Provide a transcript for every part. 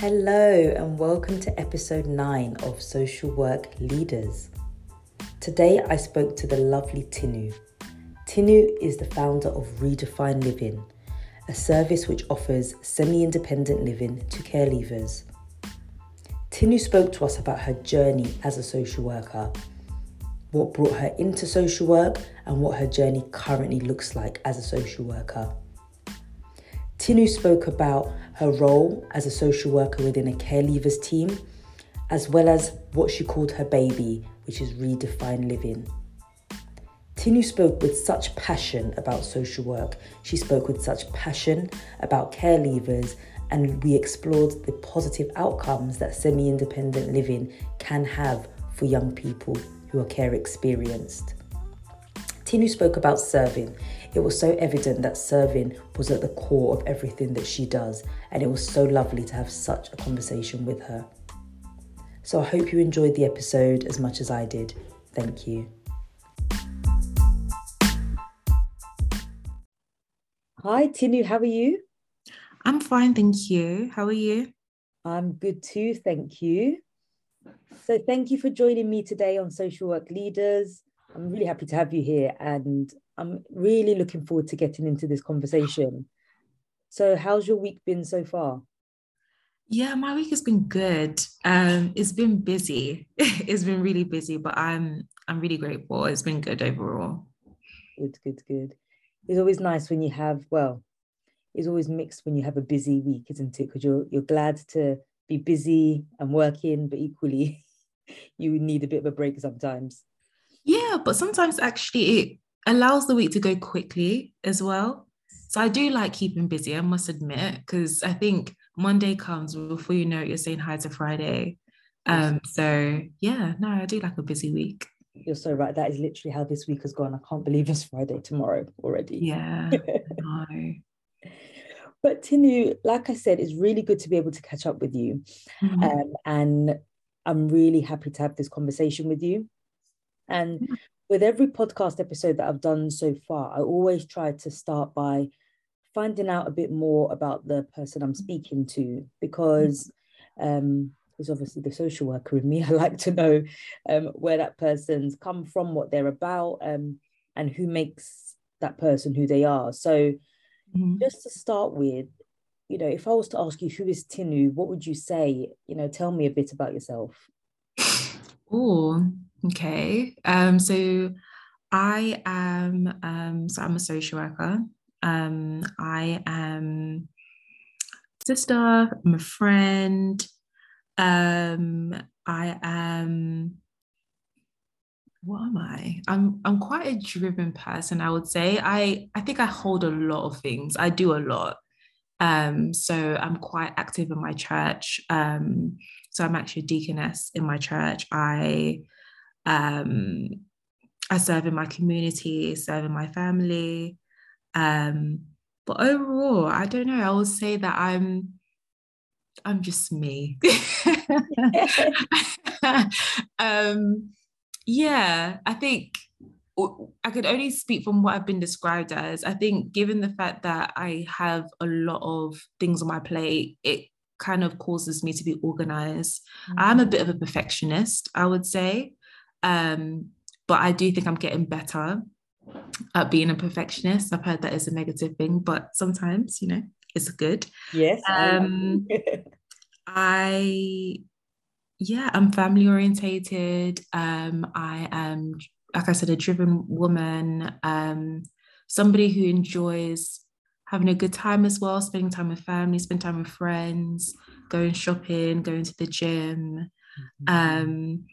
Hello, and welcome to episode 9 of Social Work Leaders. Today I spoke to the lovely Tinu. Tinu is the founder of Redefine Living, a service which offers semi independent living to care leavers. Tinu spoke to us about her journey as a social worker, what brought her into social work, and what her journey currently looks like as a social worker. Tinu spoke about her role as a social worker within a care leavers team, as well as what she called her baby, which is Redefine Living. Tinu spoke with such passion about social work. She spoke with such passion about care leavers, and we explored the positive outcomes that semi independent living can have for young people who are care experienced. Tinu spoke about serving. It was so evident that serving was at the core of everything that she does, and it was so lovely to have such a conversation with her. So I hope you enjoyed the episode as much as I did. Thank you. Hi, Tinu, how are you? I'm fine, thank you. How are you? I'm good too, thank you. So, thank you for joining me today on Social Work Leaders. I'm really happy to have you here and I'm really looking forward to getting into this conversation. So, how's your week been so far? Yeah, my week has been good. Um, it's been busy. it's been really busy, but I'm I'm really grateful. It's been good overall. Good, good, good. It's always nice when you have well, it's always mixed when you have a busy week, isn't it? Because you're you're glad to be busy and working, but equally you need a bit of a break sometimes. Yeah, but sometimes actually it allows the week to go quickly as well. So I do like keeping busy, I must admit, because I think Monday comes before you know it, you're saying hi to Friday. Um, so yeah, no, I do like a busy week. You're so right. That is literally how this week has gone. I can't believe it's Friday tomorrow already. Yeah, no. But Tinu, like I said, it's really good to be able to catch up with you. Mm-hmm. Um, and I'm really happy to have this conversation with you. And. With every podcast episode that I've done so far, I always try to start by finding out a bit more about the person I'm speaking to because um, there's obviously the social worker in me. I like to know um, where that person's come from, what they're about, um, and who makes that person who they are. So, mm-hmm. just to start with, you know, if I was to ask you who is Tinu, what would you say? You know, tell me a bit about yourself. Oh, Okay. Um, so I am um, so I'm a social worker. Um, I am sister, I'm a friend. Um, I am what am I? I'm I'm quite a driven person, I would say. I I think I hold a lot of things. I do a lot. Um, so I'm quite active in my church. Um, so I'm actually a deaconess in my church. I um, I serve in my community, serve in my family. Um, but overall, I don't know. I would say that I'm I'm just me. um, yeah, I think I could only speak from what I've been described as. I think, given the fact that I have a lot of things on my plate, it kind of causes me to be organized. Mm-hmm. I'm a bit of a perfectionist, I would say. Um, but I do think I'm getting better at being a perfectionist. I've heard that is a negative thing, but sometimes, you know, it's good. Yes. Um, I, yeah, I'm family orientated. Um, I am, like I said, a driven woman. Um, somebody who enjoys having a good time as well, spending time with family, spend time with friends, going shopping, going to the gym. Mm-hmm. Um,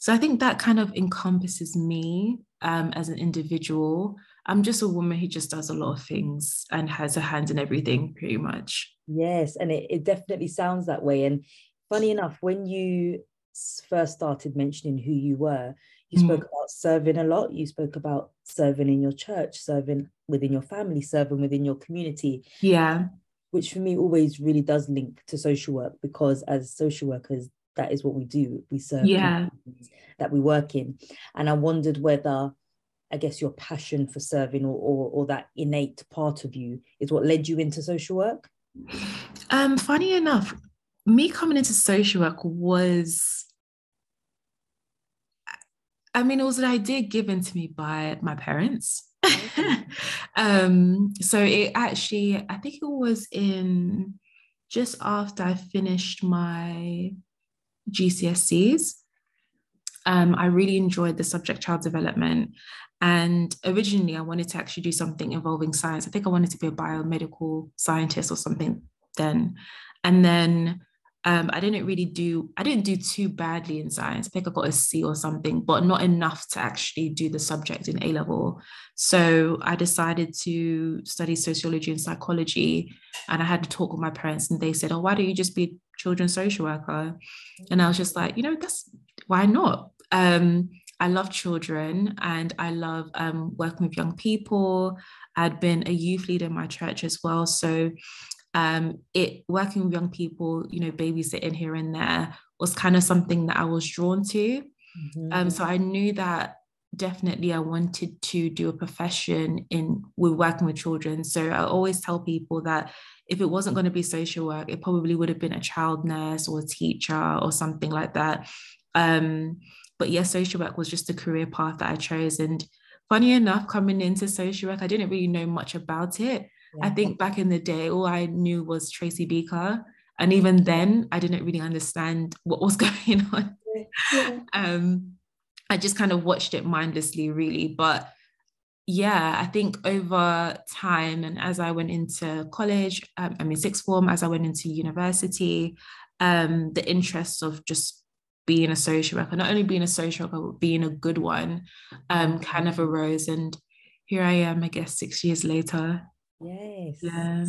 so I think that kind of encompasses me um, as an individual. I'm just a woman who just does a lot of things and has her hands in everything, pretty much. Yes, and it, it definitely sounds that way. And funny enough, when you first started mentioning who you were, you mm. spoke about serving a lot. You spoke about serving in your church, serving within your family, serving within your community. Yeah. Which for me always really does link to social work because as social workers, that is what we do we serve yeah. that we work in. And i wondered whether i guess your passion for serving or, or, or that innate part of you is what led you into social work? Um funny enough me coming into social work was I mean, it was an idea given to me by my parents. um, so it actually, I think it was in just after I finished my GCSEs. Um, I really enjoyed the subject child development. And originally, I wanted to actually do something involving science. I think I wanted to be a biomedical scientist or something then. And then um, I didn't really do, I didn't do too badly in science. I think I got a C or something, but not enough to actually do the subject in A level. So I decided to study sociology and psychology. And I had to talk with my parents, and they said, Oh, why don't you just be a children's social worker? And I was just like, You know, that's why not? Um, I love children and I love um, working with young people. I'd been a youth leader in my church as well. So um, it working with young people, you know, babysitting here and there was kind of something that I was drawn to. Mm-hmm. Um, so I knew that definitely I wanted to do a profession in with working with children. So I always tell people that if it wasn't going to be social work, it probably would have been a child nurse or a teacher or something like that. Um, but yes, yeah, social work was just a career path that I chose. And funny enough, coming into social work, I didn't really know much about it. Yeah. I think back in the day, all I knew was Tracy Beaker. And even then, I didn't really understand what was going on. Yeah. Um, I just kind of watched it mindlessly, really. But yeah, I think over time, and as I went into college, um, I mean, sixth form, as I went into university, um, the interests of just being a social worker, not only being a social worker, but being a good one, um, kind of arose. And here I am, I guess, six years later, Yes. Yeah.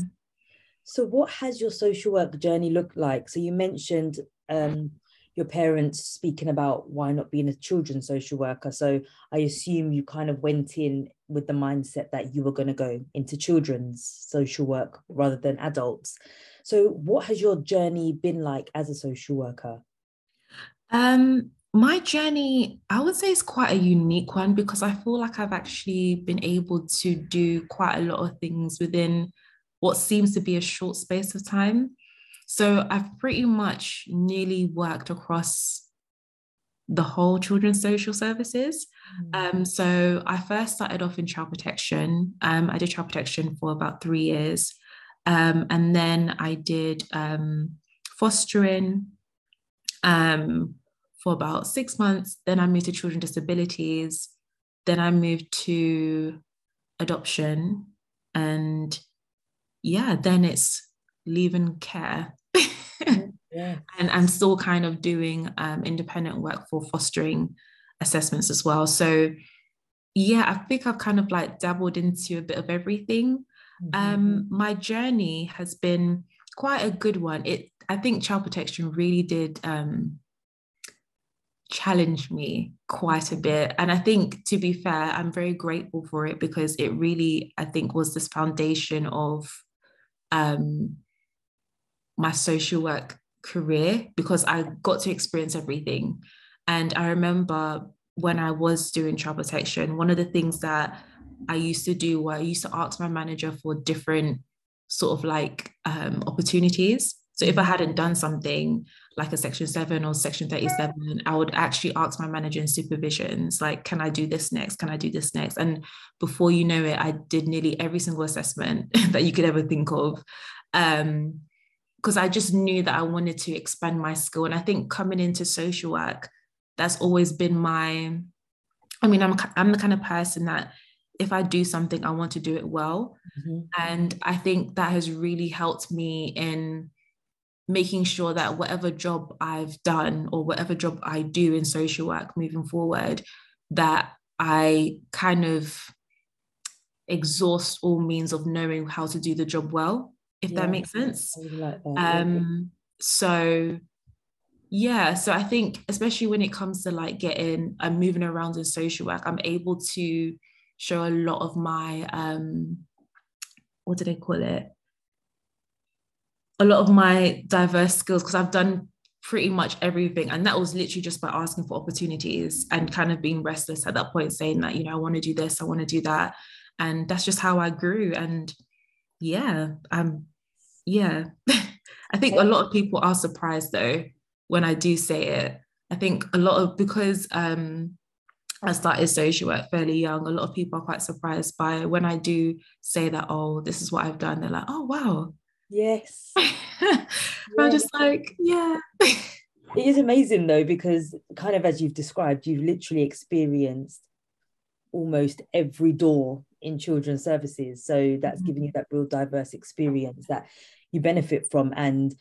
So, what has your social work journey looked like? So, you mentioned um, your parents speaking about why not being a children's social worker. So, I assume you kind of went in with the mindset that you were going to go into children's social work rather than adults. So, what has your journey been like as a social worker? Um, my journey, I would say, is quite a unique one because I feel like I've actually been able to do quite a lot of things within what seems to be a short space of time. So I've pretty much nearly worked across the whole children's social services. Mm. Um, so I first started off in child protection. Um, I did child protection for about three years. Um, and then I did um, fostering, um, for about six months. Then I moved to children disabilities. Then I moved to adoption. And yeah, then it's leave and care. yeah. And I'm still kind of doing um, independent work for fostering assessments as well. So yeah, I think I've kind of like dabbled into a bit of everything. Mm-hmm. Um, my journey has been quite a good one. It I think child protection really did um, challenged me quite a bit. And I think, to be fair, I'm very grateful for it because it really, I think, was this foundation of um, my social work career because I got to experience everything. And I remember when I was doing child protection, one of the things that I used to do where I used to ask my manager for different sort of like um, opportunities. So if I hadn't done something, like a section 7 or section 37 i would actually ask my manager in supervisions like can i do this next can i do this next and before you know it i did nearly every single assessment that you could ever think of um because i just knew that i wanted to expand my skill and i think coming into social work that's always been my i mean i'm i'm the kind of person that if I do something, I want to do it well. Mm-hmm. And I think that has really helped me in making sure that whatever job I've done or whatever job I do in social work moving forward, that I kind of exhaust all means of knowing how to do the job well, if yeah, that makes sense. Like that, um, so yeah, so I think especially when it comes to like getting and uh, moving around in social work, I'm able to show a lot of my um what do they call it? A lot of my diverse skills because I've done pretty much everything. And that was literally just by asking for opportunities and kind of being restless at that point, saying that, you know, I want to do this, I want to do that. And that's just how I grew. And yeah, um, yeah. I think a lot of people are surprised though when I do say it. I think a lot of because um, I started social work fairly young, a lot of people are quite surprised by when I do say that, oh, this is what I've done. They're like, oh wow. Yes. I'm just like, yeah. it is amazing though, because kind of as you've described, you've literally experienced almost every door in children's services. So that's mm-hmm. giving you that real diverse experience that you benefit from and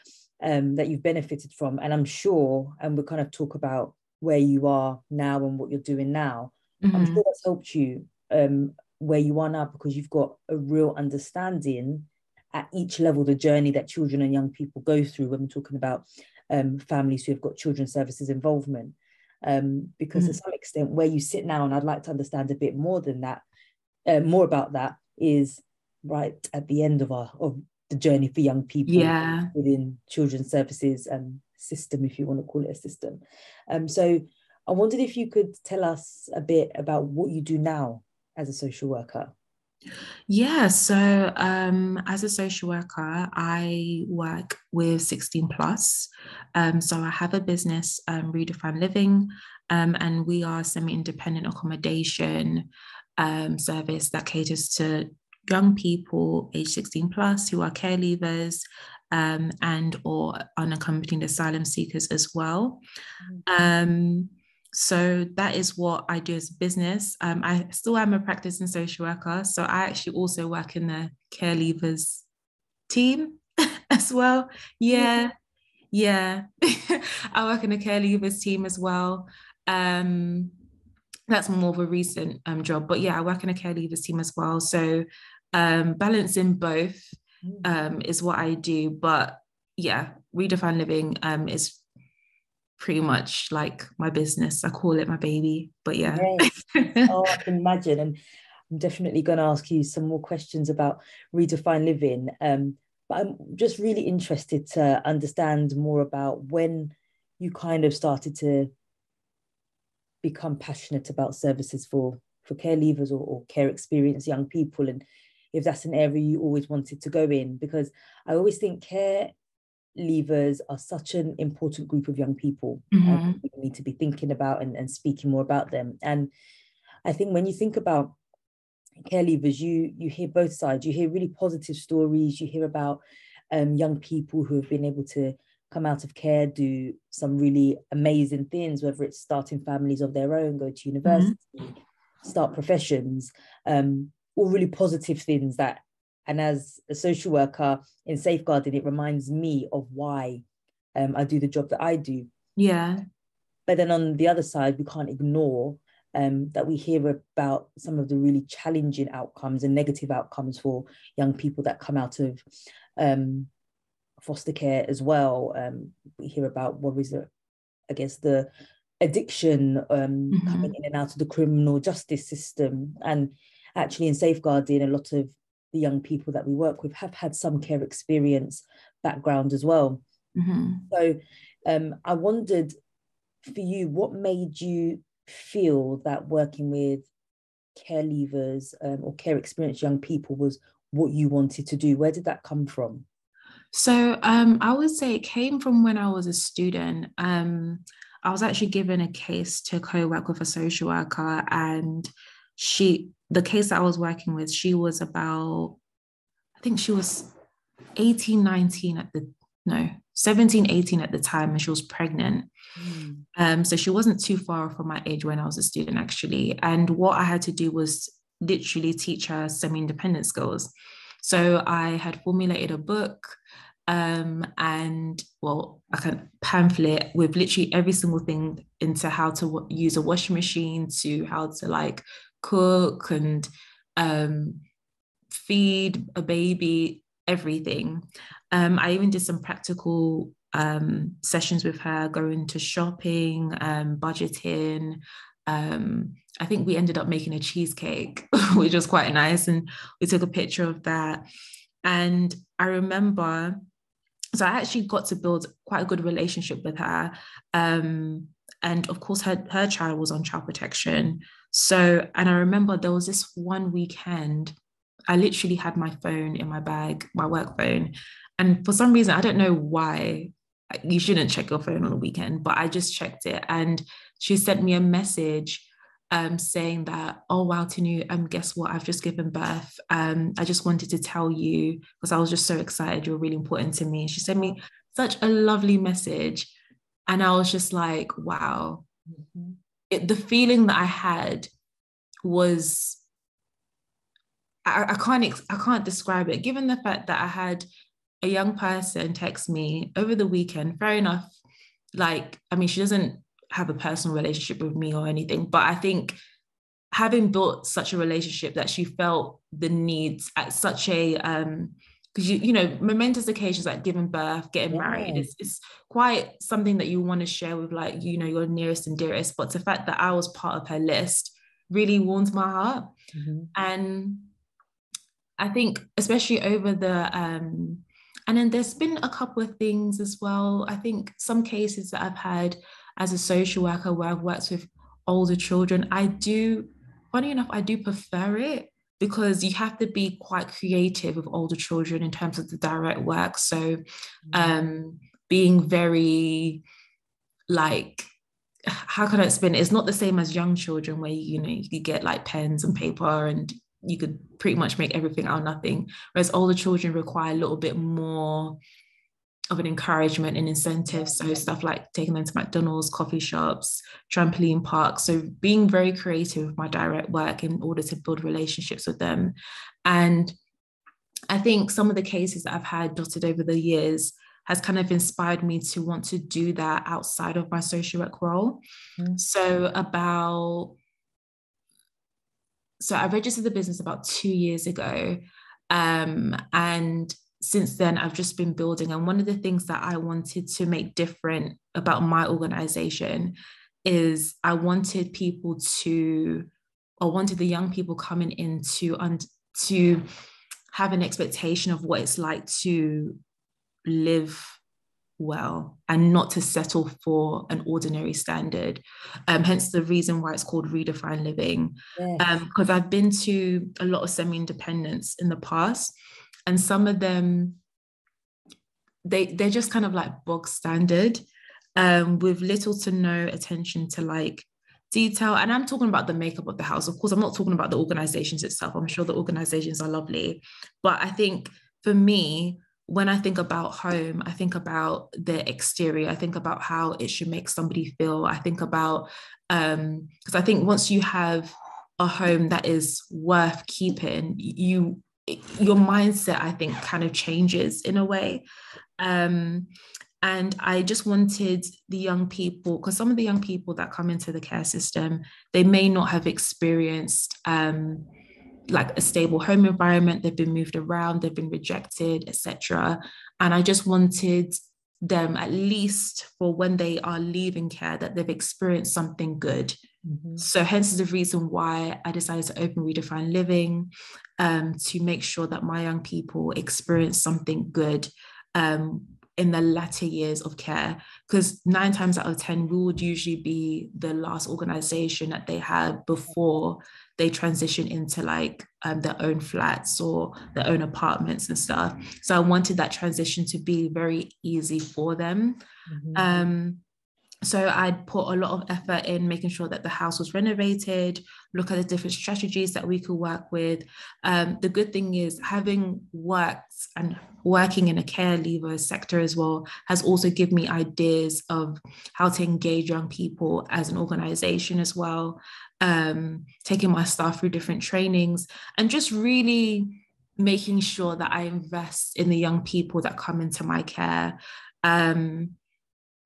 um, that you've benefited from. And I'm sure, and we'll kind of talk about where you are now and what you're doing now. Mm-hmm. I'm sure that's helped you um, where you are now because you've got a real understanding at each level the journey that children and young people go through when we're talking about um, families who have got children's services involvement. Um, because mm-hmm. to some extent, where you sit now, and I'd like to understand a bit more than that, uh, more about that, is right at the end of our of the journey for young people yeah. within children's services and system, if you want to call it a system. Um, so I wondered if you could tell us a bit about what you do now as a social worker. Yeah, so um, as a social worker, I work with 16 plus. Um, so I have a business, um, Redefine Living, um, and we are semi independent accommodation um, service that caters to young people age 16 plus who are care leavers um, and or unaccompanied asylum seekers as well. Mm-hmm. So that is what I do as a business. Um, I still am a practicing social worker, so I actually also work in the care leavers team as well. Yeah, yeah, I work in the care leavers team as well. Um, that's more of a recent um, job, but yeah, I work in a care leavers team as well. So um, balancing both mm. um, is what I do. But yeah, redefine living um, is pretty much like my business. I call it my baby. But yeah. oh, I can imagine. And I'm definitely going to ask you some more questions about redefine living. Um, but I'm just really interested to understand more about when you kind of started to become passionate about services for for care leavers or, or care experienced young people and if that's an area you always wanted to go in because i always think care leavers are such an important group of young people mm-hmm. we need to be thinking about and, and speaking more about them and i think when you think about care leavers you you hear both sides you hear really positive stories you hear about um, young people who have been able to come out of care do some really amazing things whether it's starting families of their own go to mm-hmm. university mm-hmm. start professions um, all really positive things that and as a social worker in safeguarding it reminds me of why um, i do the job that i do yeah but then on the other side we can't ignore um, that we hear about some of the really challenging outcomes and negative outcomes for young people that come out of um, foster care as well. Um, we hear about what is it, I guess the addiction um, mm-hmm. coming in and out of the criminal justice system, and actually in safeguarding, a lot of the young people that we work with have had some care experience background as well. Mm-hmm. So um, I wondered for you, what made you feel that working with care leavers um, or care experienced young people was what you wanted to do? Where did that come from? So um, I would say it came from when I was a student. Um, I was actually given a case to co-work with a social worker, and she the case that I was working with, she was about, I think she was 18, 19 at the, no, 17, 18 at the time, and she was pregnant. Mm. Um, so she wasn't too far from my age when I was a student, actually. And what I had to do was literally teach her semi independent skills. So I had formulated a book um, and well, I can pamphlet with literally every single thing into how to w- use a washing machine to how to like cook and um, feed a baby, everything. Um, I even did some practical um, sessions with her, going to shopping, um, budgeting. Um, I think we ended up making a cheesecake, which was quite nice. And we took a picture of that. And I remember, so I actually got to build quite a good relationship with her. Um, and of course, her, her child was on child protection. So, and I remember there was this one weekend I literally had my phone in my bag, my work phone. And for some reason, I don't know why you shouldn't check your phone on a weekend, but I just checked it. And she sent me a message um, saying that, oh, wow, Tinu, um, guess what? I've just given birth. Um, I just wanted to tell you because I was just so excited. You're really important to me. And she sent me such a lovely message. And I was just like, wow. Mm-hmm. It, the feeling that I had was I, I can't I can't describe it. Given the fact that I had a young person text me over the weekend, fair enough. Like, I mean, she doesn't have a personal relationship with me or anything, but I think having built such a relationship that she felt the needs at such a um because you you know momentous occasions like giving birth getting yeah. married it's, it's quite something that you want to share with like you know your nearest and dearest but the fact that i was part of her list really warmed my heart mm-hmm. and I think especially over the um, and then there's been a couple of things as well. I think some cases that I've had as a social worker where I've worked with older children, I do, funny enough, I do prefer it because you have to be quite creative with older children in terms of the direct work. So mm-hmm. um, being very like how can I explain it? It's not the same as young children where you know you get like pens and paper and you could pretty much make everything out of nothing. Whereas older children require a little bit more of an encouragement and incentive. So stuff like taking them to McDonald's, coffee shops, trampoline parks. So being very creative with my direct work in order to build relationships with them. And I think some of the cases that I've had dotted over the years has kind of inspired me to want to do that outside of my social work role. Mm-hmm. So about so I registered the business about two years ago. Um, and since then, I've just been building. And one of the things that I wanted to make different about my organization is I wanted people to, or wanted the young people coming in to, un- to have an expectation of what it's like to live well and not to settle for an ordinary standard. Um, hence the reason why it's called Redefine Living. Because yes. um, I've been to a lot of semi independence in the past, and some of them they they're just kind of like bog standard, um, with little to no attention to like detail. And I'm talking about the makeup of the house. Of course, I'm not talking about the organizations itself. I'm sure the organizations are lovely, but I think for me when I think about home, I think about the exterior. I think about how it should make somebody feel. I think about um because I think once you have a home that is worth keeping, you your mindset I think kind of changes in a way. Um and I just wanted the young people, because some of the young people that come into the care system, they may not have experienced um, like a stable home environment they've been moved around they've been rejected etc and i just wanted them at least for when they are leaving care that they've experienced something good mm-hmm. so hence is the reason why i decided to open redefine living um, to make sure that my young people experience something good um, in the latter years of care because nine times out of ten we would usually be the last organization that they have before they transition into like um, their own flats or their own apartments and stuff so i wanted that transition to be very easy for them mm-hmm. um, so I'd put a lot of effort in making sure that the house was renovated, look at the different strategies that we could work with. Um, the good thing is having worked and working in a care leaver sector as well has also given me ideas of how to engage young people as an organization as well, um, taking my staff through different trainings and just really making sure that I invest in the young people that come into my care. Um,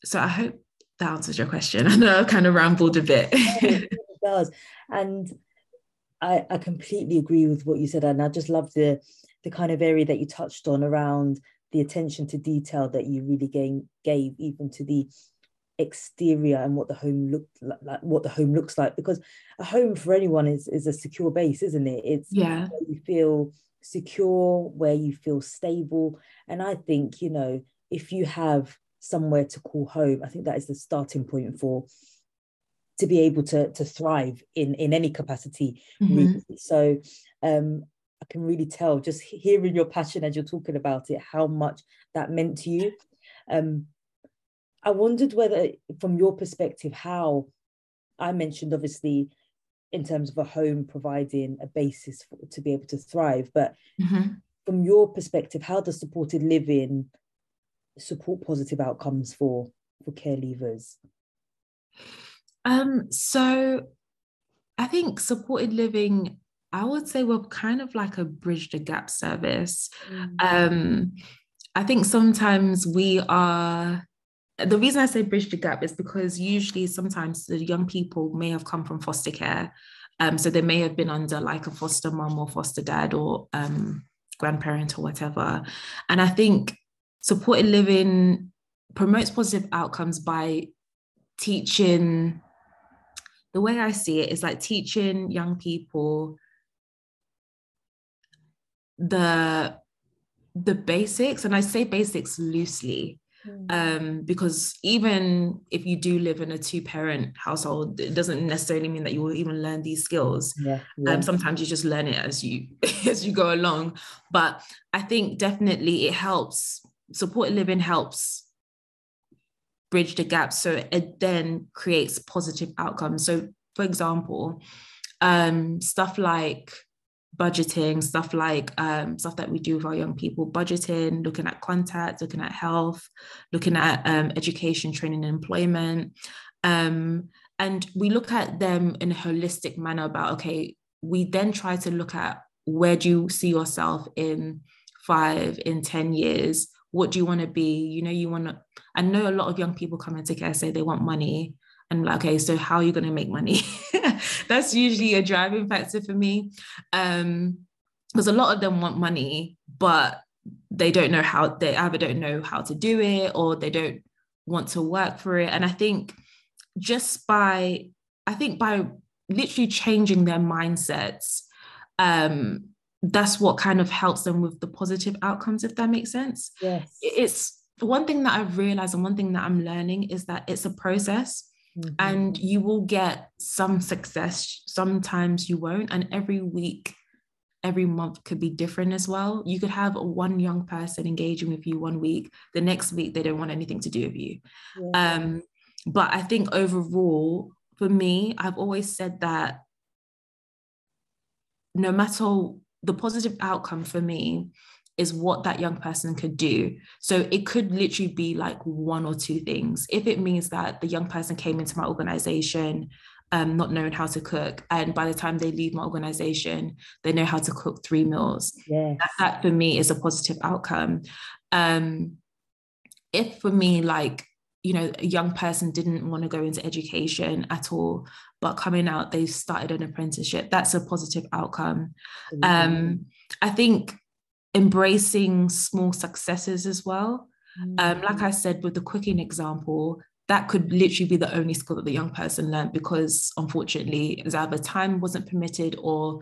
so I hope that answers your question. I know I've kind of rambled a bit. it does. And I, I completely agree with what you said. And I just love the the kind of area that you touched on around the attention to detail that you really gave, gave even to the exterior and what the home looked like what the home looks like because a home for anyone is is a secure base isn't it it's yeah you feel secure where you feel stable and i think you know if you have somewhere to call home. I think that is the starting point for to be able to to thrive in in any capacity. Mm-hmm. So um, I can really tell just hearing your passion as you're talking about it, how much that meant to you. Um, I wondered whether, from your perspective, how I mentioned obviously in terms of a home providing a basis for, to be able to thrive, but mm-hmm. from your perspective, how does supported living support positive outcomes for for care leavers? Um, so I think supported living, I would say we're kind of like a bridge the gap service. Mm. Um, I think sometimes we are the reason I say bridge the gap is because usually sometimes the young people may have come from foster care. Um, so they may have been under like a foster mom or foster dad or um, grandparent or whatever. And I think supported living promotes positive outcomes by teaching the way I see it is like teaching young people the the basics and I say basics loosely Hmm. um, because even if you do live in a two parent household it doesn't necessarily mean that you will even learn these skills yeah, yeah. Um, sometimes you just learn it as you as you go along but i think definitely it helps supported living helps bridge the gap so it then creates positive outcomes so for example um, stuff like budgeting, stuff like um, stuff that we do with our young people, budgeting, looking at contact, looking at health, looking at um, education, training, and employment. Um, and we look at them in a holistic manner about, okay, we then try to look at where do you see yourself in five, in 10 years? What do you want to be? You know, you want to, I know a lot of young people come into care say they want money and like, okay, so how are you going to make money? That's usually a driving factor for me. Um, because a lot of them want money, but they don't know how they either don't know how to do it or they don't want to work for it. And I think just by I think by literally changing their mindsets, um, that's what kind of helps them with the positive outcomes, if that makes sense. Yes. It's one thing that I've realized and one thing that I'm learning is that it's a process. Mm-hmm. And you will get some success, sometimes you won't. And every week, every month could be different as well. You could have one young person engaging with you one week, the next week, they don't want anything to do with you. Yeah. Um, but I think overall, for me, I've always said that no matter the positive outcome for me is what that young person could do. So it could literally be like one or two things. If it means that the young person came into my organization um, not knowing how to cook, and by the time they leave my organization, they know how to cook three meals. Yeah, that, that, for me is a positive outcome. Um, if for me, like you know, a young person didn't want to go into education at all, but coming out, they started an apprenticeship. That's a positive outcome. Mm-hmm. Um, I think embracing small successes as well. Mm-hmm. Um, like mm. I said, with the cooking example, that could literally be the only skill that the young person learned because unfortunately, either time wasn't permitted or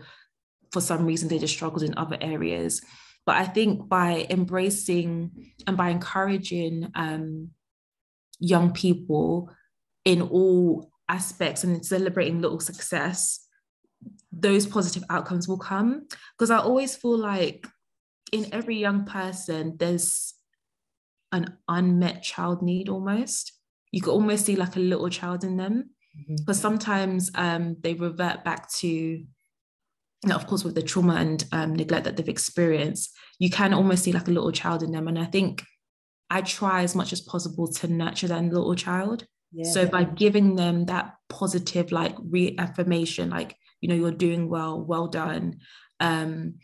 for some reason they just struggled in other areas. But I think by embracing and by encouraging um, young people in all aspects and celebrating little success, those positive outcomes will come. Because I always feel like in every young person, there's an unmet child need almost. You could almost see like a little child in them. Because mm-hmm. sometimes um, they revert back to, know, of course, with the trauma and um, neglect that they've experienced, you can almost see like a little child in them. And I think I try as much as possible to nurture that little child. Yeah. So by giving them that positive, like reaffirmation, like, you know, you're doing well, well done. Um,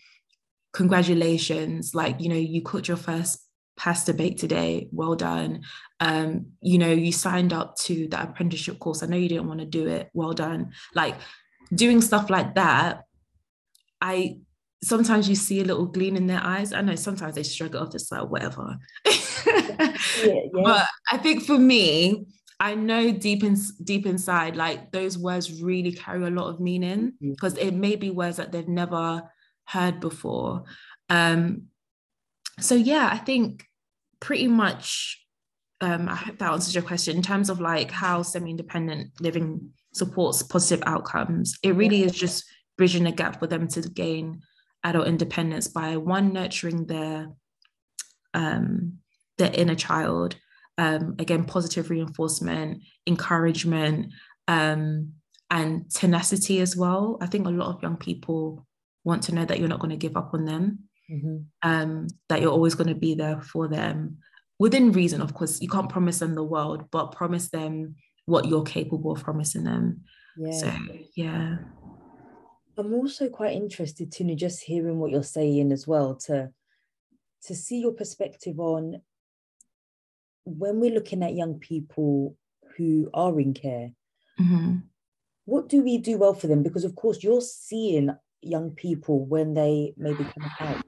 congratulations like you know you cooked your first pasta bake today well done um you know you signed up to that apprenticeship course i know you didn't want to do it well done like doing stuff like that i sometimes you see a little gleam in their eyes i know sometimes they struggle off it's like whatever yeah, yeah. but i think for me I know deep in deep inside, like those words really carry a lot of meaning because mm-hmm. it may be words that they've never heard before. Um, so yeah, I think pretty much um, I hope that answers your question in terms of like how semi-independent living supports positive outcomes. It really is just bridging a gap for them to gain adult independence by one nurturing their um, their inner child um, again positive reinforcement encouragement um, and tenacity as well i think a lot of young people want to know that you're not going to give up on them mm-hmm. um, that you're always going to be there for them within reason of course you can't promise them the world but promise them what you're capable of promising them yeah. so yeah i'm also quite interested to just hearing what you're saying as well to to see your perspective on when we're looking at young people who are in care mm-hmm. what do we do well for them because of course you're seeing young people when they maybe come out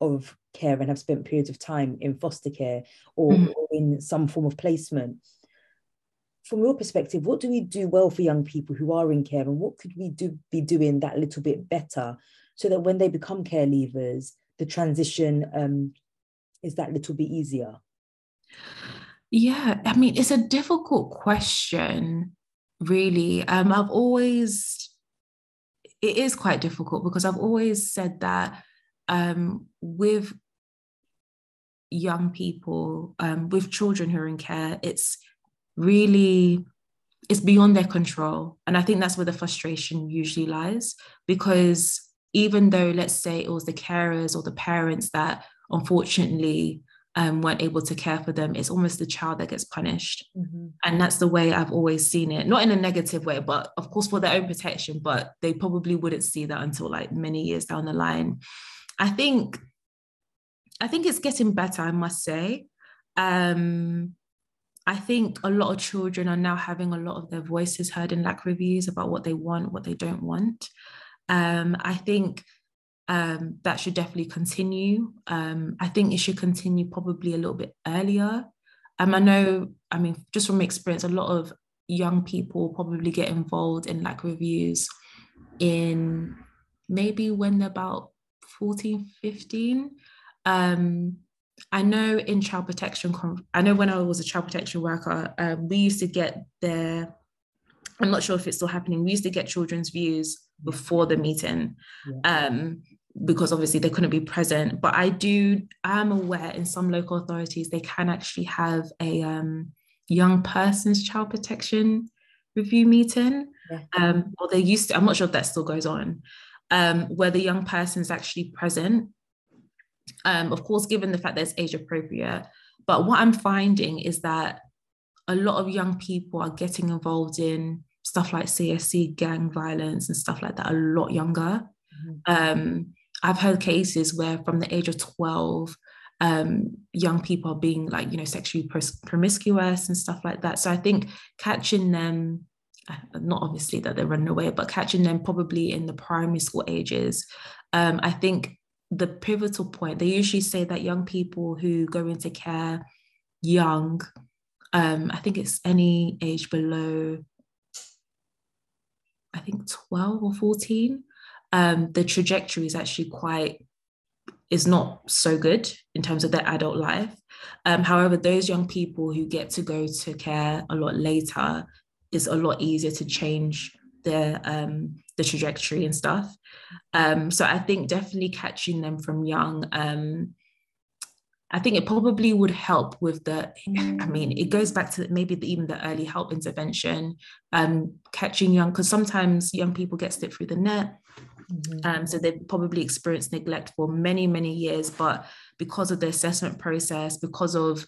of care and have spent periods of time in foster care or, mm-hmm. or in some form of placement from your perspective what do we do well for young people who are in care and what could we do be doing that little bit better so that when they become care leavers the transition um, is that little bit easier? Yeah i mean it's a difficult question really. Um, i've always it is quite difficult because I've always said that um, with young people, um, with children who are in care, it's really it's beyond their control, and I think that's where the frustration usually lies. Because even though, let's say, it was the carers or the parents that unfortunately um, weren't able to care for them, it's almost the child that gets punished. Mm-hmm. And that's the way I've always seen it, not in a negative way, but of course for their own protection, but they probably wouldn't see that until like many years down the line. I think I think it's getting better, I must say. Um, I think a lot of children are now having a lot of their voices heard in LAC reviews about what they want, what they don't want. Um, I think um, that should definitely continue. Um, I think it should continue probably a little bit earlier. Um, I know, I mean, just from experience, a lot of young people probably get involved in LAC reviews in maybe when they're about 14, 15. Um, I know in child protection, I know when I was a child protection worker, um, we used to get their, I'm not sure if it's still happening, we used to get children's views before the meeting. Yeah. Um, because obviously they couldn't be present. But I do, I am aware in some local authorities they can actually have a um, young person's child protection review meeting. Yeah. Um, or they used to, I'm not sure if that still goes on, um, where the young person is actually present. Um, of course, given the fact that it's age appropriate. But what I'm finding is that a lot of young people are getting involved in stuff like CSE, gang violence, and stuff like that a lot younger. Mm-hmm. Um, I've heard cases where from the age of 12, um, young people are being like, you know, sexually promiscuous and stuff like that. So I think catching them, uh, not obviously that they're running away, but catching them probably in the primary school ages. Um, I think the pivotal point, they usually say that young people who go into care young, um, I think it's any age below, I think 12 or 14, um, the trajectory is actually quite is not so good in terms of their adult life. Um, however, those young people who get to go to care a lot later is a lot easier to change their um, the trajectory and stuff. Um, so I think definitely catching them from young. Um, I think it probably would help with the. I mean, it goes back to maybe the, even the early help intervention, um, catching young because sometimes young people get slipped through the net Mm-hmm. Um, so they've probably experienced neglect for many, many years, but because of the assessment process, because of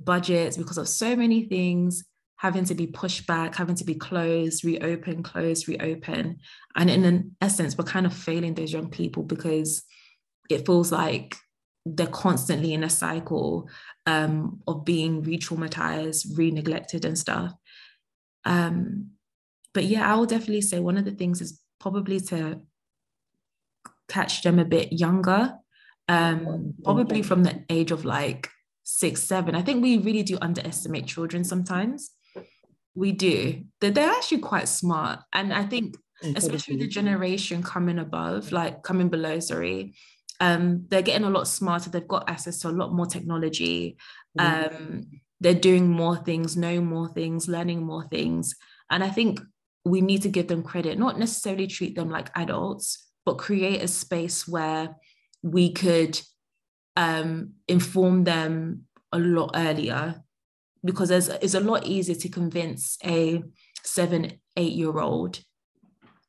budgets, because of so many things having to be pushed back, having to be closed, reopen, closed, reopen. And in an essence, we're kind of failing those young people because it feels like they're constantly in a cycle um, of being re-traumatized, re-neglected and stuff. Um, but yeah, I will definitely say one of the things is probably to catch them a bit younger, um, probably from the age of like six, seven. I think we really do underestimate children sometimes. We do. They're, they're actually quite smart. And I think, especially the generation coming above, like coming below, sorry, um, they're getting a lot smarter. They've got access to a lot more technology. Um, they're doing more things, knowing more things, learning more things. And I think we need to give them credit, not necessarily treat them like adults, but create a space where we could um, inform them a lot earlier because there's, it's a lot easier to convince a seven, eight year old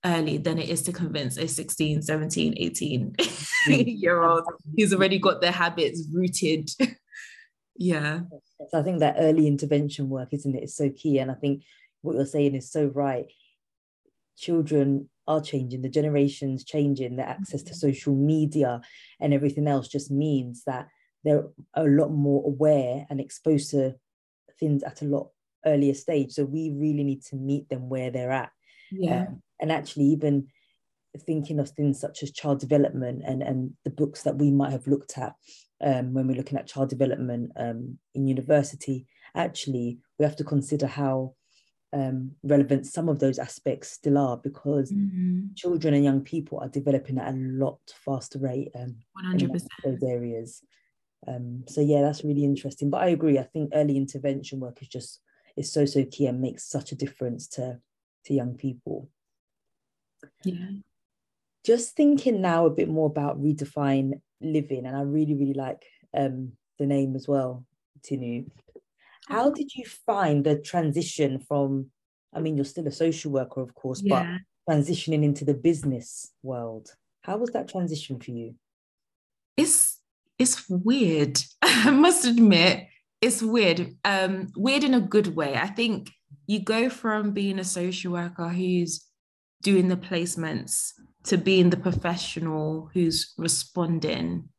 early than it is to convince a 16, 17, 18 year old who's already got their habits rooted. yeah. So I think that early intervention work, isn't it, is so key. And I think what you're saying is so right. Children are changing, the generations changing, the access to mm-hmm. social media and everything else just means that they're a lot more aware and exposed to things at a lot earlier stage. So we really need to meet them where they're at. Yeah. Um, and actually even thinking of things such as child development and, and the books that we might have looked at um, when we're looking at child development um, in university, actually we have to consider how um, relevant some of those aspects still are because mm-hmm. children and young people are developing at a lot faster rate um, 100%. those areas. Um, so yeah, that's really interesting. But I agree. I think early intervention work is just is so so key and makes such a difference to to young people. Yeah. Just thinking now a bit more about redefine living, and I really really like um, the name as well, Tinu. How did you find the transition from? I mean, you're still a social worker, of course, yeah. but transitioning into the business world. How was that transition for you? It's it's weird. I must admit, it's weird. Um, weird in a good way. I think you go from being a social worker who's doing the placements to being the professional who's responding.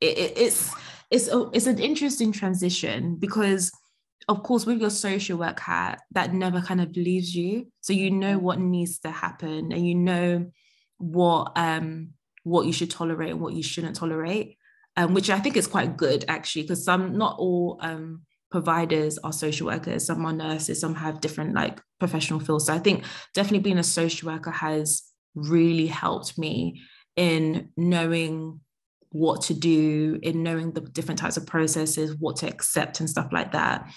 It, it, it's it's a, it's an interesting transition because of course with your social work hat that never kind of leaves you so you know what needs to happen and you know what um what you should tolerate and what you shouldn't tolerate um, which I think is quite good actually, because some not all um, providers are social workers, some are nurses, some have different like professional fields. So I think definitely being a social worker has really helped me in knowing what to do, in knowing the different types of processes, what to accept and stuff like that.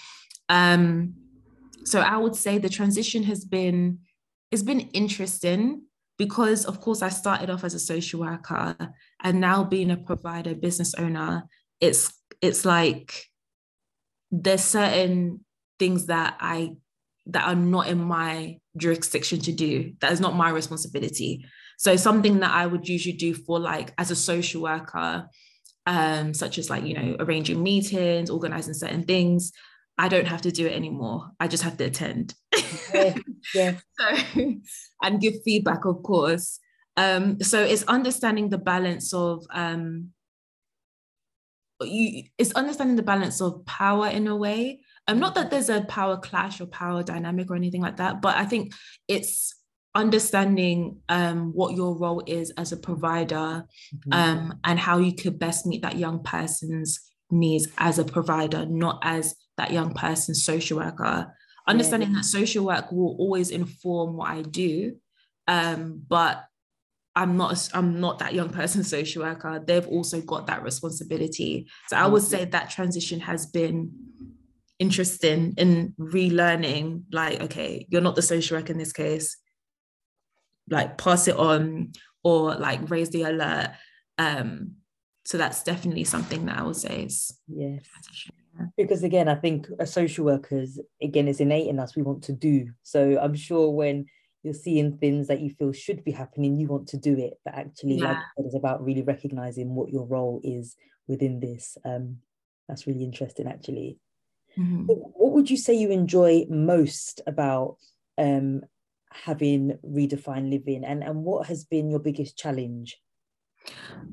Um, so I would say the transition has been it's been interesting because of course I started off as a social worker and now being a provider business owner it's it's like there's certain things that I that are not in my jurisdiction to do that is not my responsibility so something that I would usually do for like as a social worker um such as like you know arranging meetings organizing certain things I don't have to do it anymore. I just have to attend. Yeah, yeah. so, and give feedback, of course. Um, so it's understanding the balance of um, you. It's understanding the balance of power in a way. Um, not that there's a power clash or power dynamic or anything like that, but I think it's understanding um, what your role is as a provider mm-hmm. um, and how you could best meet that young person's needs as a provider, not as that young person's social worker. Understanding yeah. that social work will always inform what I do, um, but I'm not I'm not that young person social worker. They've also got that responsibility. So I would say that transition has been interesting in relearning. Like, okay, you're not the social worker in this case. Like, pass it on or like raise the alert. Um, so that's definitely something that I would say is yes. Because again, I think as social workers, again, it's innate in us. We want to do. So I'm sure when you're seeing things that you feel should be happening, you want to do it. But actually, yeah. like it's about really recognizing what your role is within this. Um, that's really interesting, actually. Mm-hmm. What would you say you enjoy most about um, having Redefine Living, and and what has been your biggest challenge?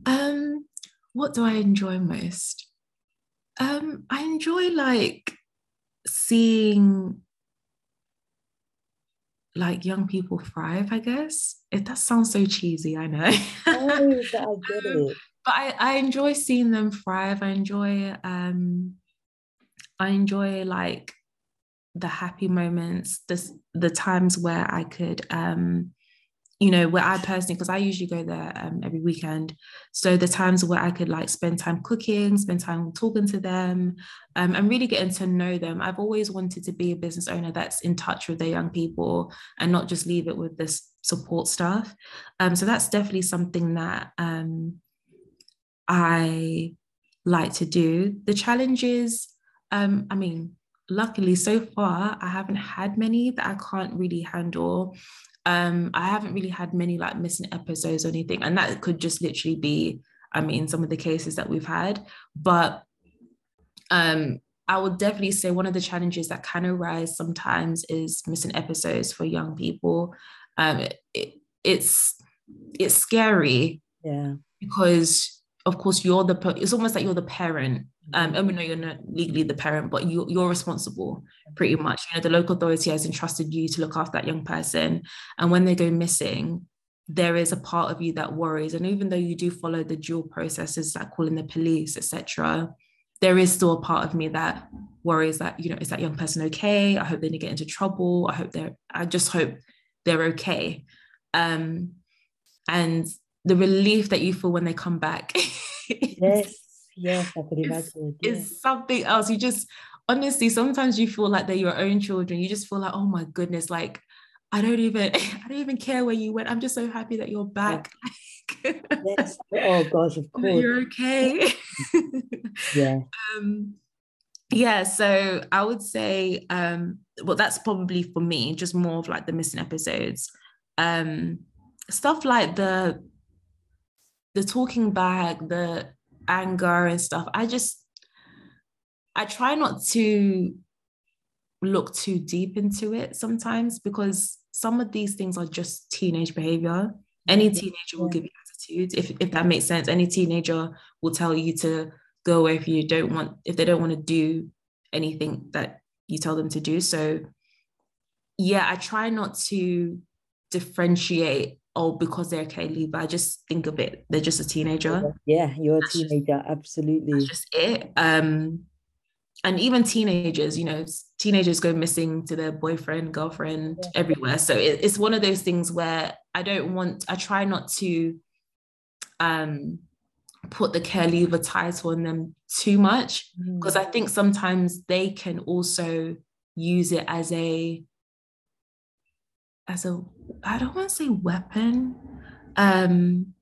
Um, what do I enjoy most? Um, I enjoy like seeing like young people thrive, I guess. It that sounds so cheesy, I know. oh, I get it. But I, I enjoy seeing them thrive. I enjoy um I enjoy like the happy moments, the the times where I could um you know, where I personally, because I usually go there um, every weekend. So the times where I could like spend time cooking, spend time talking to them, um, and really getting to know them. I've always wanted to be a business owner that's in touch with their young people and not just leave it with this support staff. Um, so that's definitely something that um, I like to do. The challenges, um, I mean, luckily so far, I haven't had many that I can't really handle. Um, I haven't really had many like missing episodes or anything, and that could just literally be, I mean, some of the cases that we've had. But um, I would definitely say one of the challenges that can arise sometimes is missing episodes for young people. Um, it, it, it's it's scary, yeah, because of course you're the it's almost like you're the parent. Um, and we know you're not legally the parent, but you you're responsible pretty much. You know, the local authority has entrusted you to look after that young person, and when they go missing, there is a part of you that worries. And even though you do follow the dual processes, like calling the police, etc there is still a part of me that worries that you know is that young person okay i hope they didn't get into trouble i hope they're i just hope they're okay um and the relief that you feel when they come back yes yes i could imagine yeah. is something else you just honestly sometimes you feel like they're your own children you just feel like oh my goodness like I don't even I don't even care where you went. I'm just so happy that you're back. yes. Oh gosh, of course. You're okay. yeah. Um yeah, so I would say um well that's probably for me just more of like the missing episodes. Um stuff like the the talking back, the anger and stuff. I just I try not to look too deep into it sometimes because some of these things are just teenage behavior. Any teenager will give you attitude, if, if that makes sense. Any teenager will tell you to go away if you don't want, if they don't want to do anything that you tell them to do. So, yeah, I try not to differentiate oh because they're okay leave i just think of it they're just a teenager yeah you're a teenager just, absolutely that's just it um and even teenagers you know teenagers go missing to their boyfriend girlfriend yeah. everywhere so it, it's one of those things where i don't want i try not to um put the care leaver title on them too much because mm. i think sometimes they can also use it as a as a i don't want to say weapon um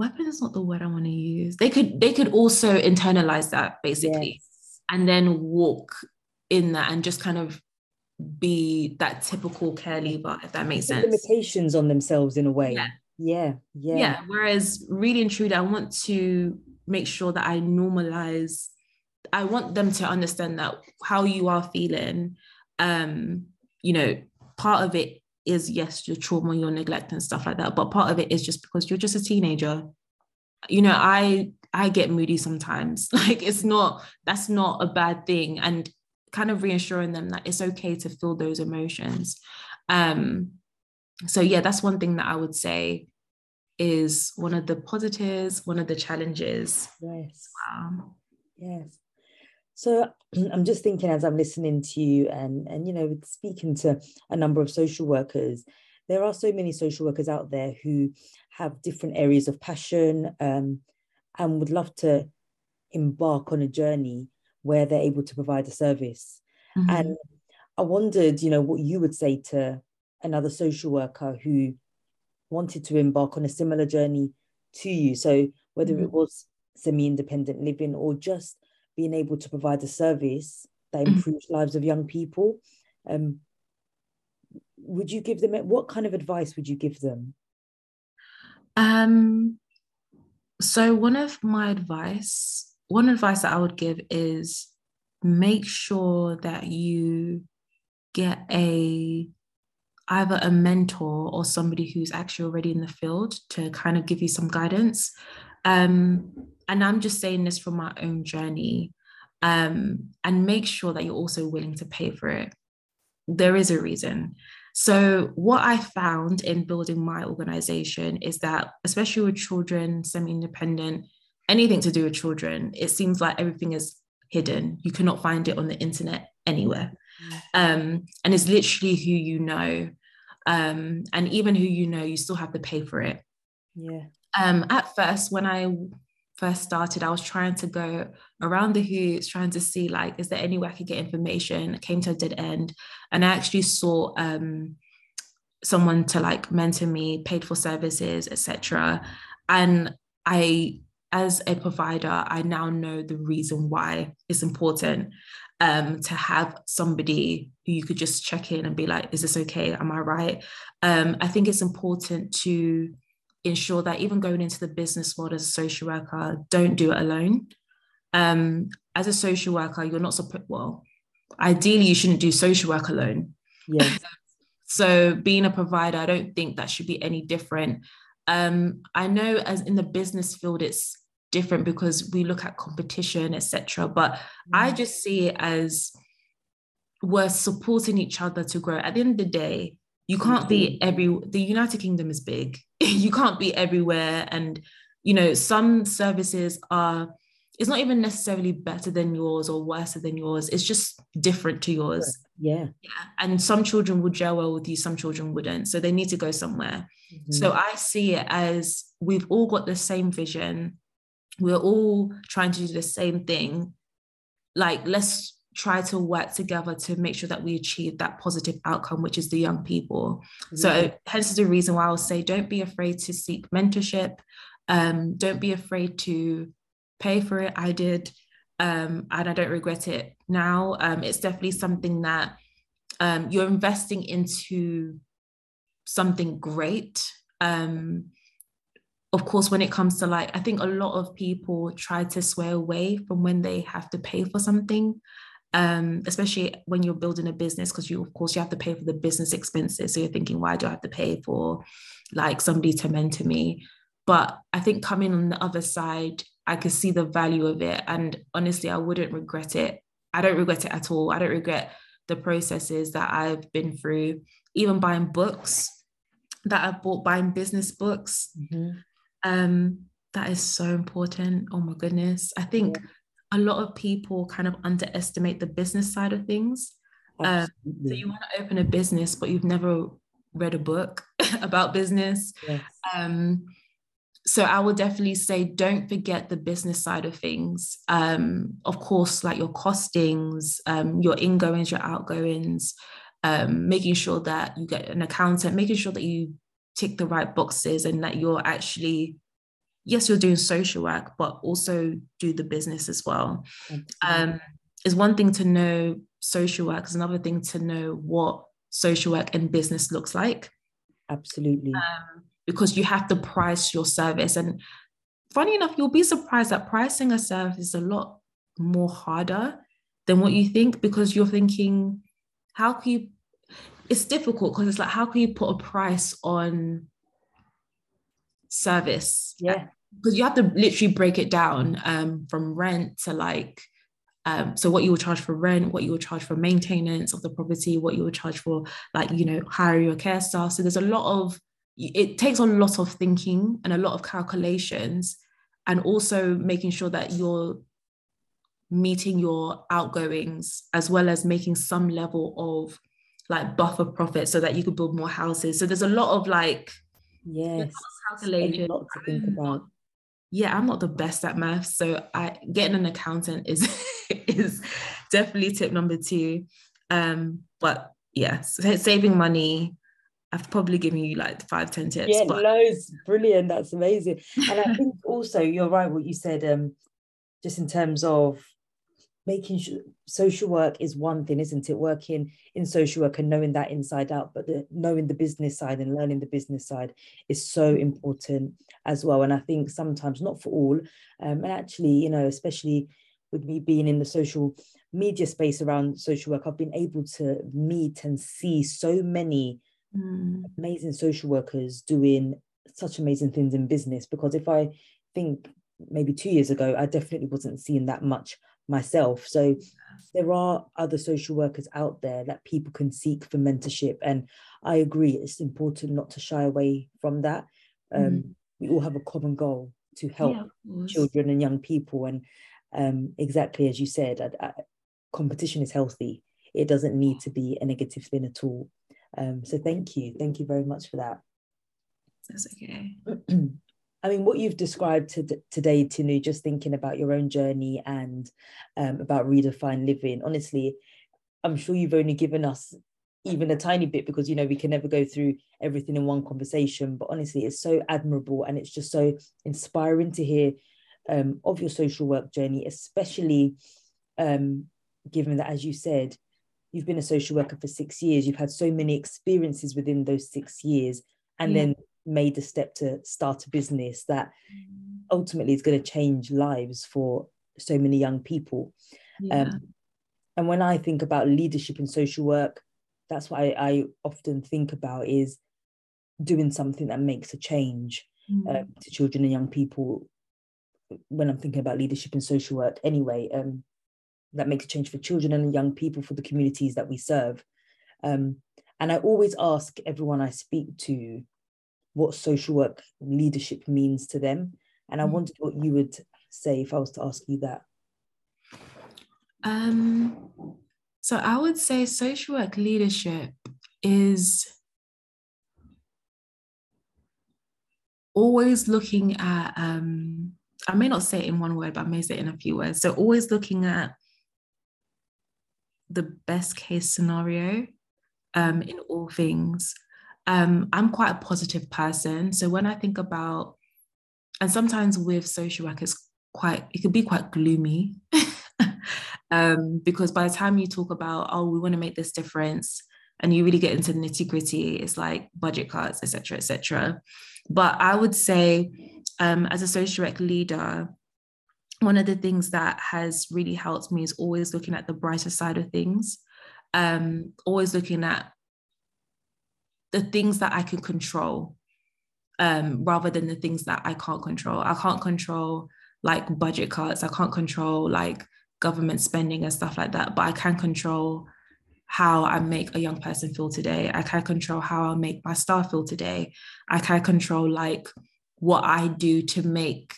weapon is not the word I want to use. They could they could also internalize that basically yes. and then walk in that and just kind of be that typical care leaver, if that makes sense. Limitations on themselves in a way. Yeah. Yeah. Yeah. Yeah. Whereas really and truly, I want to make sure that I normalize, I want them to understand that how you are feeling, um, you know, part of it is yes your trauma your neglect and stuff like that but part of it is just because you're just a teenager. You know i i get moody sometimes. Like it's not that's not a bad thing and kind of reassuring them that it's okay to feel those emotions. Um so yeah that's one thing that i would say is one of the positives one of the challenges. Yes. Wow yes so I'm just thinking as I'm listening to you and, and you know, speaking to a number of social workers, there are so many social workers out there who have different areas of passion um, and would love to embark on a journey where they're able to provide a service. Mm-hmm. And I wondered, you know, what you would say to another social worker who wanted to embark on a similar journey to you. So whether mm-hmm. it was semi-independent living or just being able to provide a service that mm. improves mm-hmm. lives of young people. Um, would you give them what kind of advice would you give them? Um, so one of my advice, one advice that I would give is make sure that you get a either a mentor or somebody who's actually already in the field to kind of give you some guidance. Um, and I'm just saying this from my own journey, um, and make sure that you're also willing to pay for it. There is a reason. So, what I found in building my organization is that, especially with children, semi independent, anything to do with children, it seems like everything is hidden. You cannot find it on the internet anywhere. Um, and it's literally who you know. Um, and even who you know, you still have to pay for it. Yeah. Um, at first, when I first started, I was trying to go around the hoops, trying to see like, is there any way I could get information? I came to a dead end. And I actually saw um, someone to like mentor me, paid for services, etc. And I, as a provider, I now know the reason why it's important um, to have somebody who you could just check in and be like, is this okay? Am I right? Um, I think it's important to ensure that even going into the business world as a social worker, don't do it alone. Um, as a social worker, you're not supposed, well, ideally, you shouldn't do social work alone. Yes. so being a provider, I don't think that should be any different. Um, I know as in the business field, it's different because we look at competition, etc. But mm-hmm. I just see it as we're supporting each other to grow. At the end of the day, you can't be every the United Kingdom is big. you can't be everywhere. And you know, some services are it's not even necessarily better than yours or worse than yours. It's just different to yours. Yeah. Yeah. And some children would gel well with you, some children wouldn't. So they need to go somewhere. Mm-hmm. So I see it as we've all got the same vision. We're all trying to do the same thing. Like, let's try to work together to make sure that we achieve that positive outcome, which is the young people. Mm-hmm. So, hence the reason why I'll say don't be afraid to seek mentorship. Um, don't be afraid to pay for it. I did, um, and I don't regret it now. Um, it's definitely something that um, you're investing into something great. Um, of course, when it comes to like, I think a lot of people try to sway away from when they have to pay for something. Um, especially when you're building a business, because you, of course, you have to pay for the business expenses. So you're thinking, why do I have to pay for like somebody to mentor me? But I think coming on the other side, I could see the value of it. And honestly, I wouldn't regret it. I don't regret it at all. I don't regret the processes that I've been through, even buying books that I've bought, buying business books. Mm-hmm. Um, that is so important. Oh my goodness. I think yeah. A lot of people kind of underestimate the business side of things. Um, so you want to open a business, but you've never read a book about business. Yes. Um, so I would definitely say don't forget the business side of things. Um, of course, like your costings, um, your ingoings, your outgoings, um, making sure that you get an accountant, making sure that you tick the right boxes and that you're actually, yes, you're doing social work, but also do the business as well. Um, is one thing to know social work, is another thing to know what social work and business looks like. Absolutely. Um, because you have to price your service. And funny enough, you'll be surprised that pricing a service is a lot more harder than what you think because you're thinking, how can you? It's difficult because it's like, how can you put a price on service? Yeah. Because you have to literally break it down um, from rent to like um, so what you will charge for rent, what you will charge for maintenance of the property, what you will charge for like, you know, hire your care staff. So there's a lot of it takes a lot of thinking and a lot of calculations and also making sure that you're meeting your outgoings as well as making some level of like buffer profit so that you could build more houses so there's a lot of like yes calculation lot to think about yeah i'm not the best at math so i getting an accountant is is definitely tip number two um but yes yeah, saving money I've probably given you like five, ten tips. Yeah, but... loads. Brilliant. That's amazing. And I think also you're right what you said, um, just in terms of making sure social work is one thing, isn't it? Working in social work and knowing that inside out, but the, knowing the business side and learning the business side is so important as well. And I think sometimes not for all, um, and actually, you know, especially with me being in the social media space around social work, I've been able to meet and see so many mm. amazing social workers doing such amazing things in business because if i think maybe two years ago i definitely wasn't seeing that much myself so there are other social workers out there that people can seek for mentorship and i agree it's important not to shy away from that um, mm. we all have a common goal to help yeah, children and young people and um, exactly as you said I, I, competition is healthy it doesn't need to be a negative thing at all um, so thank you. Thank you very much for that. That's okay. I mean, what you've described to, today, Tinu, just thinking about your own journey and um, about Redefine Living, honestly, I'm sure you've only given us even a tiny bit because you know we can never go through everything in one conversation but honestly it's so admirable and it's just so inspiring to hear um, of your social work journey especially um, given that as you said you've been a social worker for six years you've had so many experiences within those six years and yeah. then made the step to start a business that ultimately is going to change lives for so many young people yeah. um, and when i think about leadership in social work that's what I, I often think about is doing something that makes a change mm. uh, to children and young people when i'm thinking about leadership in social work anyway um, that makes a change for children and young people for the communities that we serve um, and i always ask everyone i speak to what social work leadership means to them and i mm. wondered what you would say if i was to ask you that um so I would say social work leadership is always looking at, um, I may not say it in one word, but I may say it in a few words. So always looking at the best case scenario um, in all things. Um, I'm quite a positive person. So when I think about, and sometimes with social work, it's quite, it could be quite gloomy. um, because by the time you talk about oh we want to make this difference and you really get into the nitty gritty it's like budget cuts etc etc but i would say um, as a social work leader one of the things that has really helped me is always looking at the brighter side of things um, always looking at the things that i can control um, rather than the things that i can't control i can't control like budget cuts i can't control like government spending and stuff like that, but I can control how I make a young person feel today. I can control how I make my staff feel today. I can control like what I do to make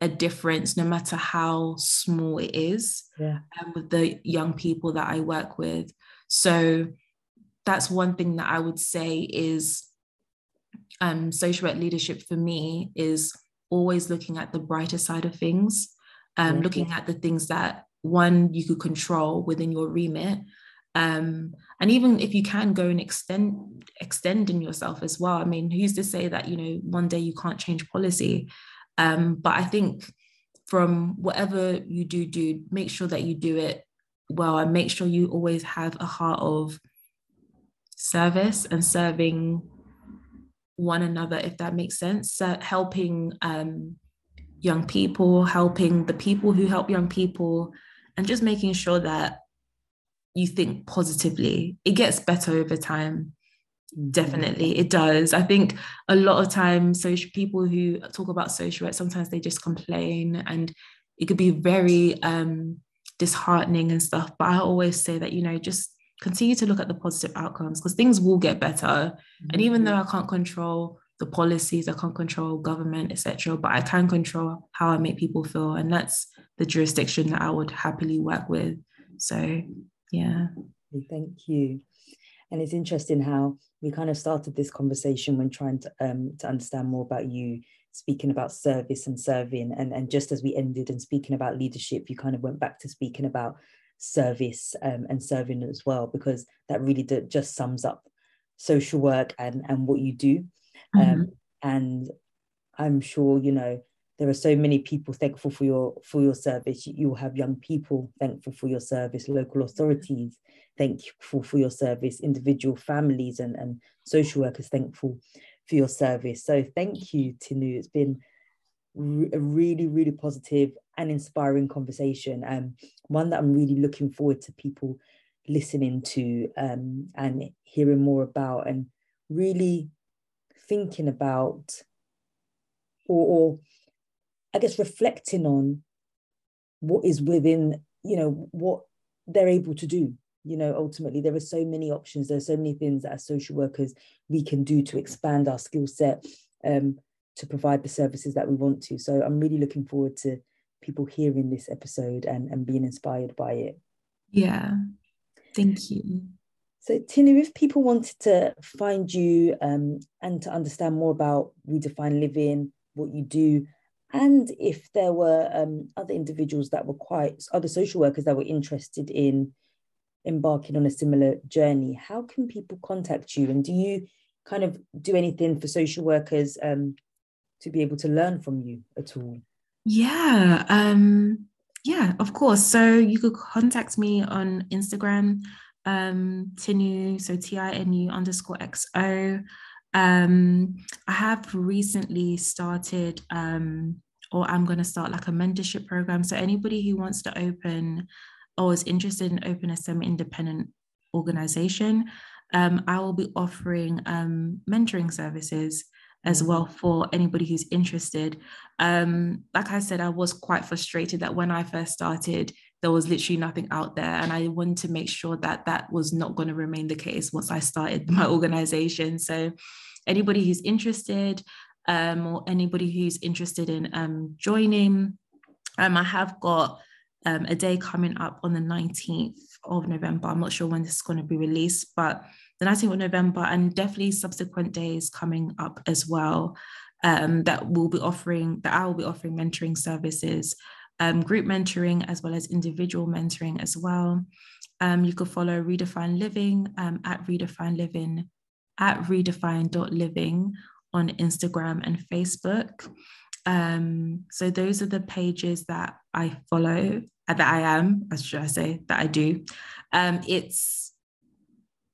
a difference, no matter how small it is, yeah. um, with the young people that I work with. So that's one thing that I would say is um, social work leadership for me is always looking at the brighter side of things um, looking at the things that one you could control within your remit um, and even if you can go and extend extending yourself as well. I mean who's to say that you know one day you can't change policy? Um, but i think from whatever you do do make sure that you do it well and make sure you always have a heart of service and serving one another if that makes sense so helping um, young people, helping the people who help young people, and just making sure that you think positively. It gets better over time. Definitely, it does. I think a lot of times, social people who talk about social work sometimes they just complain, and it could be very um, disheartening and stuff. But I always say that you know just continue to look at the positive outcomes because things will get better. Mm-hmm. And even though I can't control the policies, I can't control government, etc. But I can control how I make people feel, and that's the jurisdiction that I would happily work with. So, yeah. Thank you. And it's interesting how we kind of started this conversation when trying to um, to understand more about you, speaking about service and serving, and and just as we ended and speaking about leadership, you kind of went back to speaking about service um, and serving as well, because that really just sums up social work and and what you do Mm-hmm. Um, and I'm sure, you know, there are so many people thankful for your for your service. You'll have young people thankful for your service, local authorities thankful for your service, individual families and, and social workers thankful for your service. So thank you, Tinu. It's been a really, really positive and inspiring conversation. Um, one that I'm really looking forward to people listening to um, and hearing more about and really thinking about or, or I guess reflecting on what is within, you know, what they're able to do. You know, ultimately, there are so many options. There are so many things that as social workers we can do to expand our skill set, um, to provide the services that we want to. So I'm really looking forward to people hearing this episode and, and being inspired by it. Yeah. Thank you. So, Tinu, if people wanted to find you um, and to understand more about Redefine Living, what you do, and if there were um, other individuals that were quite, other social workers that were interested in embarking on a similar journey, how can people contact you? And do you kind of do anything for social workers um, to be able to learn from you at all? Yeah, um, yeah, of course. So you could contact me on Instagram, um, Tinu, so T I N U underscore X O. Um, I have recently started, um, or I'm going to start like a mentorship program. So anybody who wants to open or is interested in open a semi-independent organization, um, I will be offering um, mentoring services as mm. well for anybody who's interested. Um, like I said, I was quite frustrated that when I first started, there was literally nothing out there. And I wanted to make sure that that was not going to remain the case once I started my organization. So, anybody who's interested, um, or anybody who's interested in um, joining, um, I have got um, a day coming up on the 19th of November. I'm not sure when this is going to be released, but the 19th of November and definitely subsequent days coming up as well um, that will be offering, that I will be offering mentoring services, um, group mentoring as well as individual mentoring as well. Um, you could follow Redefine Living um, at Redefine Living at redefine.living on Instagram and Facebook. Um, so those are the pages that I follow, uh, that I am, as should I say, that I do. Um, it's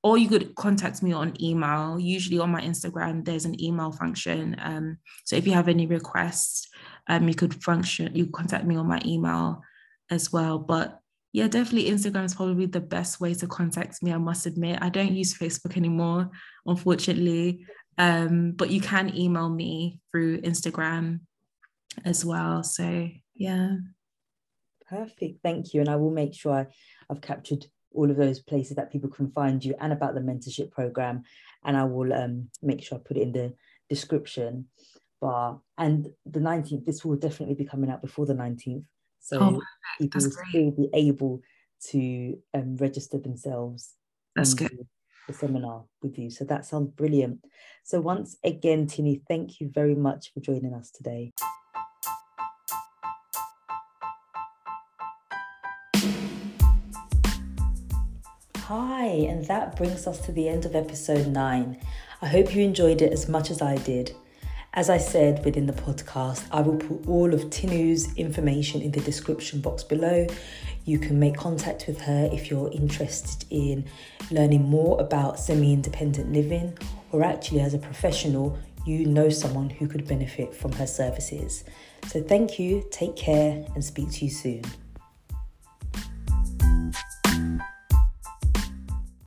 or you could contact me on email. Usually on my Instagram, there's an email function. Um, so if you have any requests, um, you could function, you contact me on my email as well. But yeah, definitely Instagram is probably the best way to contact me. I must admit, I don't use Facebook anymore, unfortunately. Um, but you can email me through Instagram as well. So yeah. Perfect. Thank you. And I will make sure I, I've captured all of those places that people can find you and about the mentorship program. And I will um, make sure I put it in the description. bar. and the 19th, this will definitely be coming out before the 19th. So oh, people will still be able to um, register themselves. That's good. The seminar with you. So that sounds brilliant. So once again, Tinu, thank you very much for joining us today. And that brings us to the end of episode 9. I hope you enjoyed it as much as I did. As I said within the podcast, I will put all of Tinu's information in the description box below. You can make contact with her if you're interested in learning more about semi independent living, or actually, as a professional, you know someone who could benefit from her services. So, thank you, take care, and speak to you soon.